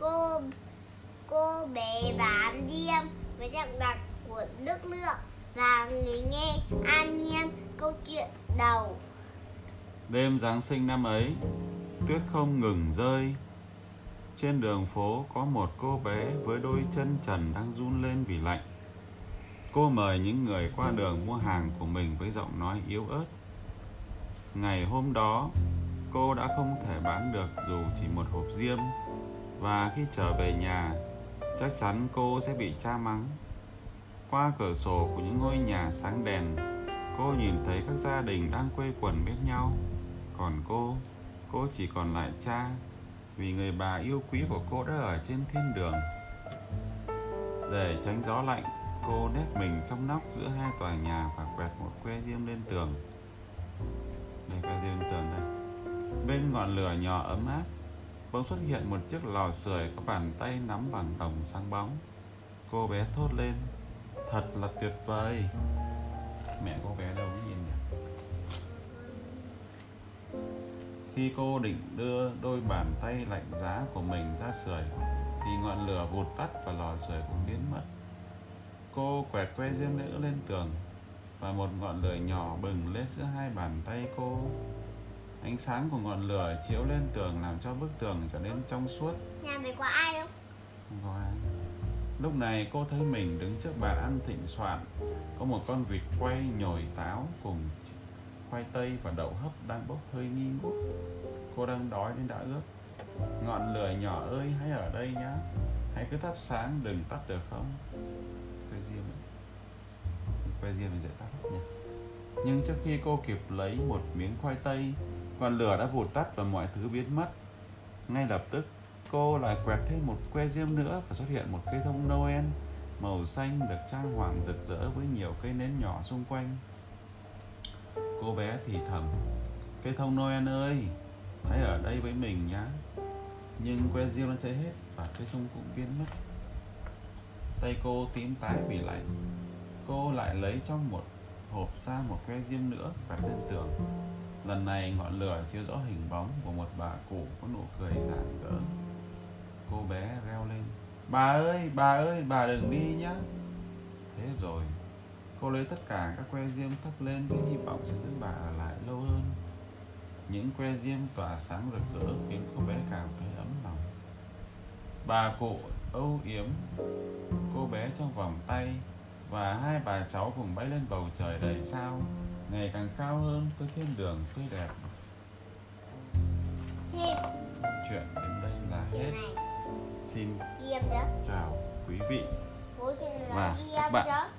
cô cô bé bán diêm với giọng đặc của đức lượng và người nghe an nhiên câu chuyện đầu. Đêm giáng sinh năm ấy, tuyết không ngừng rơi. Trên đường phố có một cô bé với đôi chân trần đang run lên vì lạnh. Cô mời những người qua đường mua hàng của mình với giọng nói yếu ớt. Ngày hôm đó, cô đã không thể bán được dù chỉ một hộp diêm và khi trở về nhà, chắc chắn cô sẽ bị cha mắng. Qua cửa sổ của những ngôi nhà sáng đèn, cô nhìn thấy các gia đình đang quây quần bên nhau. Còn cô, cô chỉ còn lại cha vì người bà yêu quý của cô đã ở trên thiên đường. Để tránh gió lạnh, cô nép mình trong nóc giữa hai tòa nhà và quẹt một que diêm lên tường. Đây que diêm lên tường đây. Bên ngọn lửa nhỏ ấm áp, bỗng xuất hiện một chiếc lò sưởi có bàn tay nắm bằng đồng sáng bóng. Cô bé thốt lên, thật là tuyệt vời. Mẹ cô bé đâu mới nhìn nhỉ? Khi cô định đưa đôi bàn tay lạnh giá của mình ra sưởi thì ngọn lửa vụt tắt và lò sưởi cũng biến mất. Cô quẹt que diêm nữ lên tường và một ngọn lửa nhỏ bừng lên giữa hai bàn tay cô. Ánh sáng của ngọn lửa chiếu lên tường làm cho bức tường trở nên trong suốt. Nhà này có ai không? Không có ai. Lúc này cô thấy mình đứng trước bàn ăn thịnh soạn. Có một con vịt quay nhồi táo cùng khoai tây và đậu hấp đang bốc hơi nghi ngút. Cô đang đói đến đã ướt Ngọn lửa nhỏ ơi hãy ở đây nhá. Hãy cứ thắp sáng đừng tắt được không? Que diêm Que diêm dễ tắt nhỉ. Nhưng trước khi cô kịp lấy một miếng khoai tây Ngọn lửa đã vụt tắt và mọi thứ biến mất Ngay lập tức cô lại quẹt thêm một que diêm nữa và xuất hiện một cây thông Noel màu xanh được trang hoàng rực rỡ với nhiều cây nến nhỏ xung quanh. Cô bé thì thầm, cây thông Noel ơi, hãy ở đây với mình nhá. Nhưng que diêm đã cháy hết và cây thông cũng biến mất. Tay cô tím tái vì lạnh. Cô lại lấy trong một hộp ra một que diêm nữa và lên tường. Lần này ngọn lửa chiếu rõ hình bóng của một bà cụ có nụ cười rạng rỡ. Cô bé reo lên, bà ơi bà ơi, bà đừng đi nhá. Thế rồi, cô lấy tất cả các que diêm thắp lên với hy vọng sẽ giữ bà ở lại lâu hơn. Những que diêm tỏa sáng rực rỡ khiến cô bé cảm thấy ấm lòng. Bà cụ âu yếm, cô bé trong vòng tay và hai bà cháu cùng bay lên bầu trời đầy sao ngày càng cao hơn tới thiên đường tươi đẹp. Hết chuyện đến đây là hết. xin chào quý vị Và các bạn.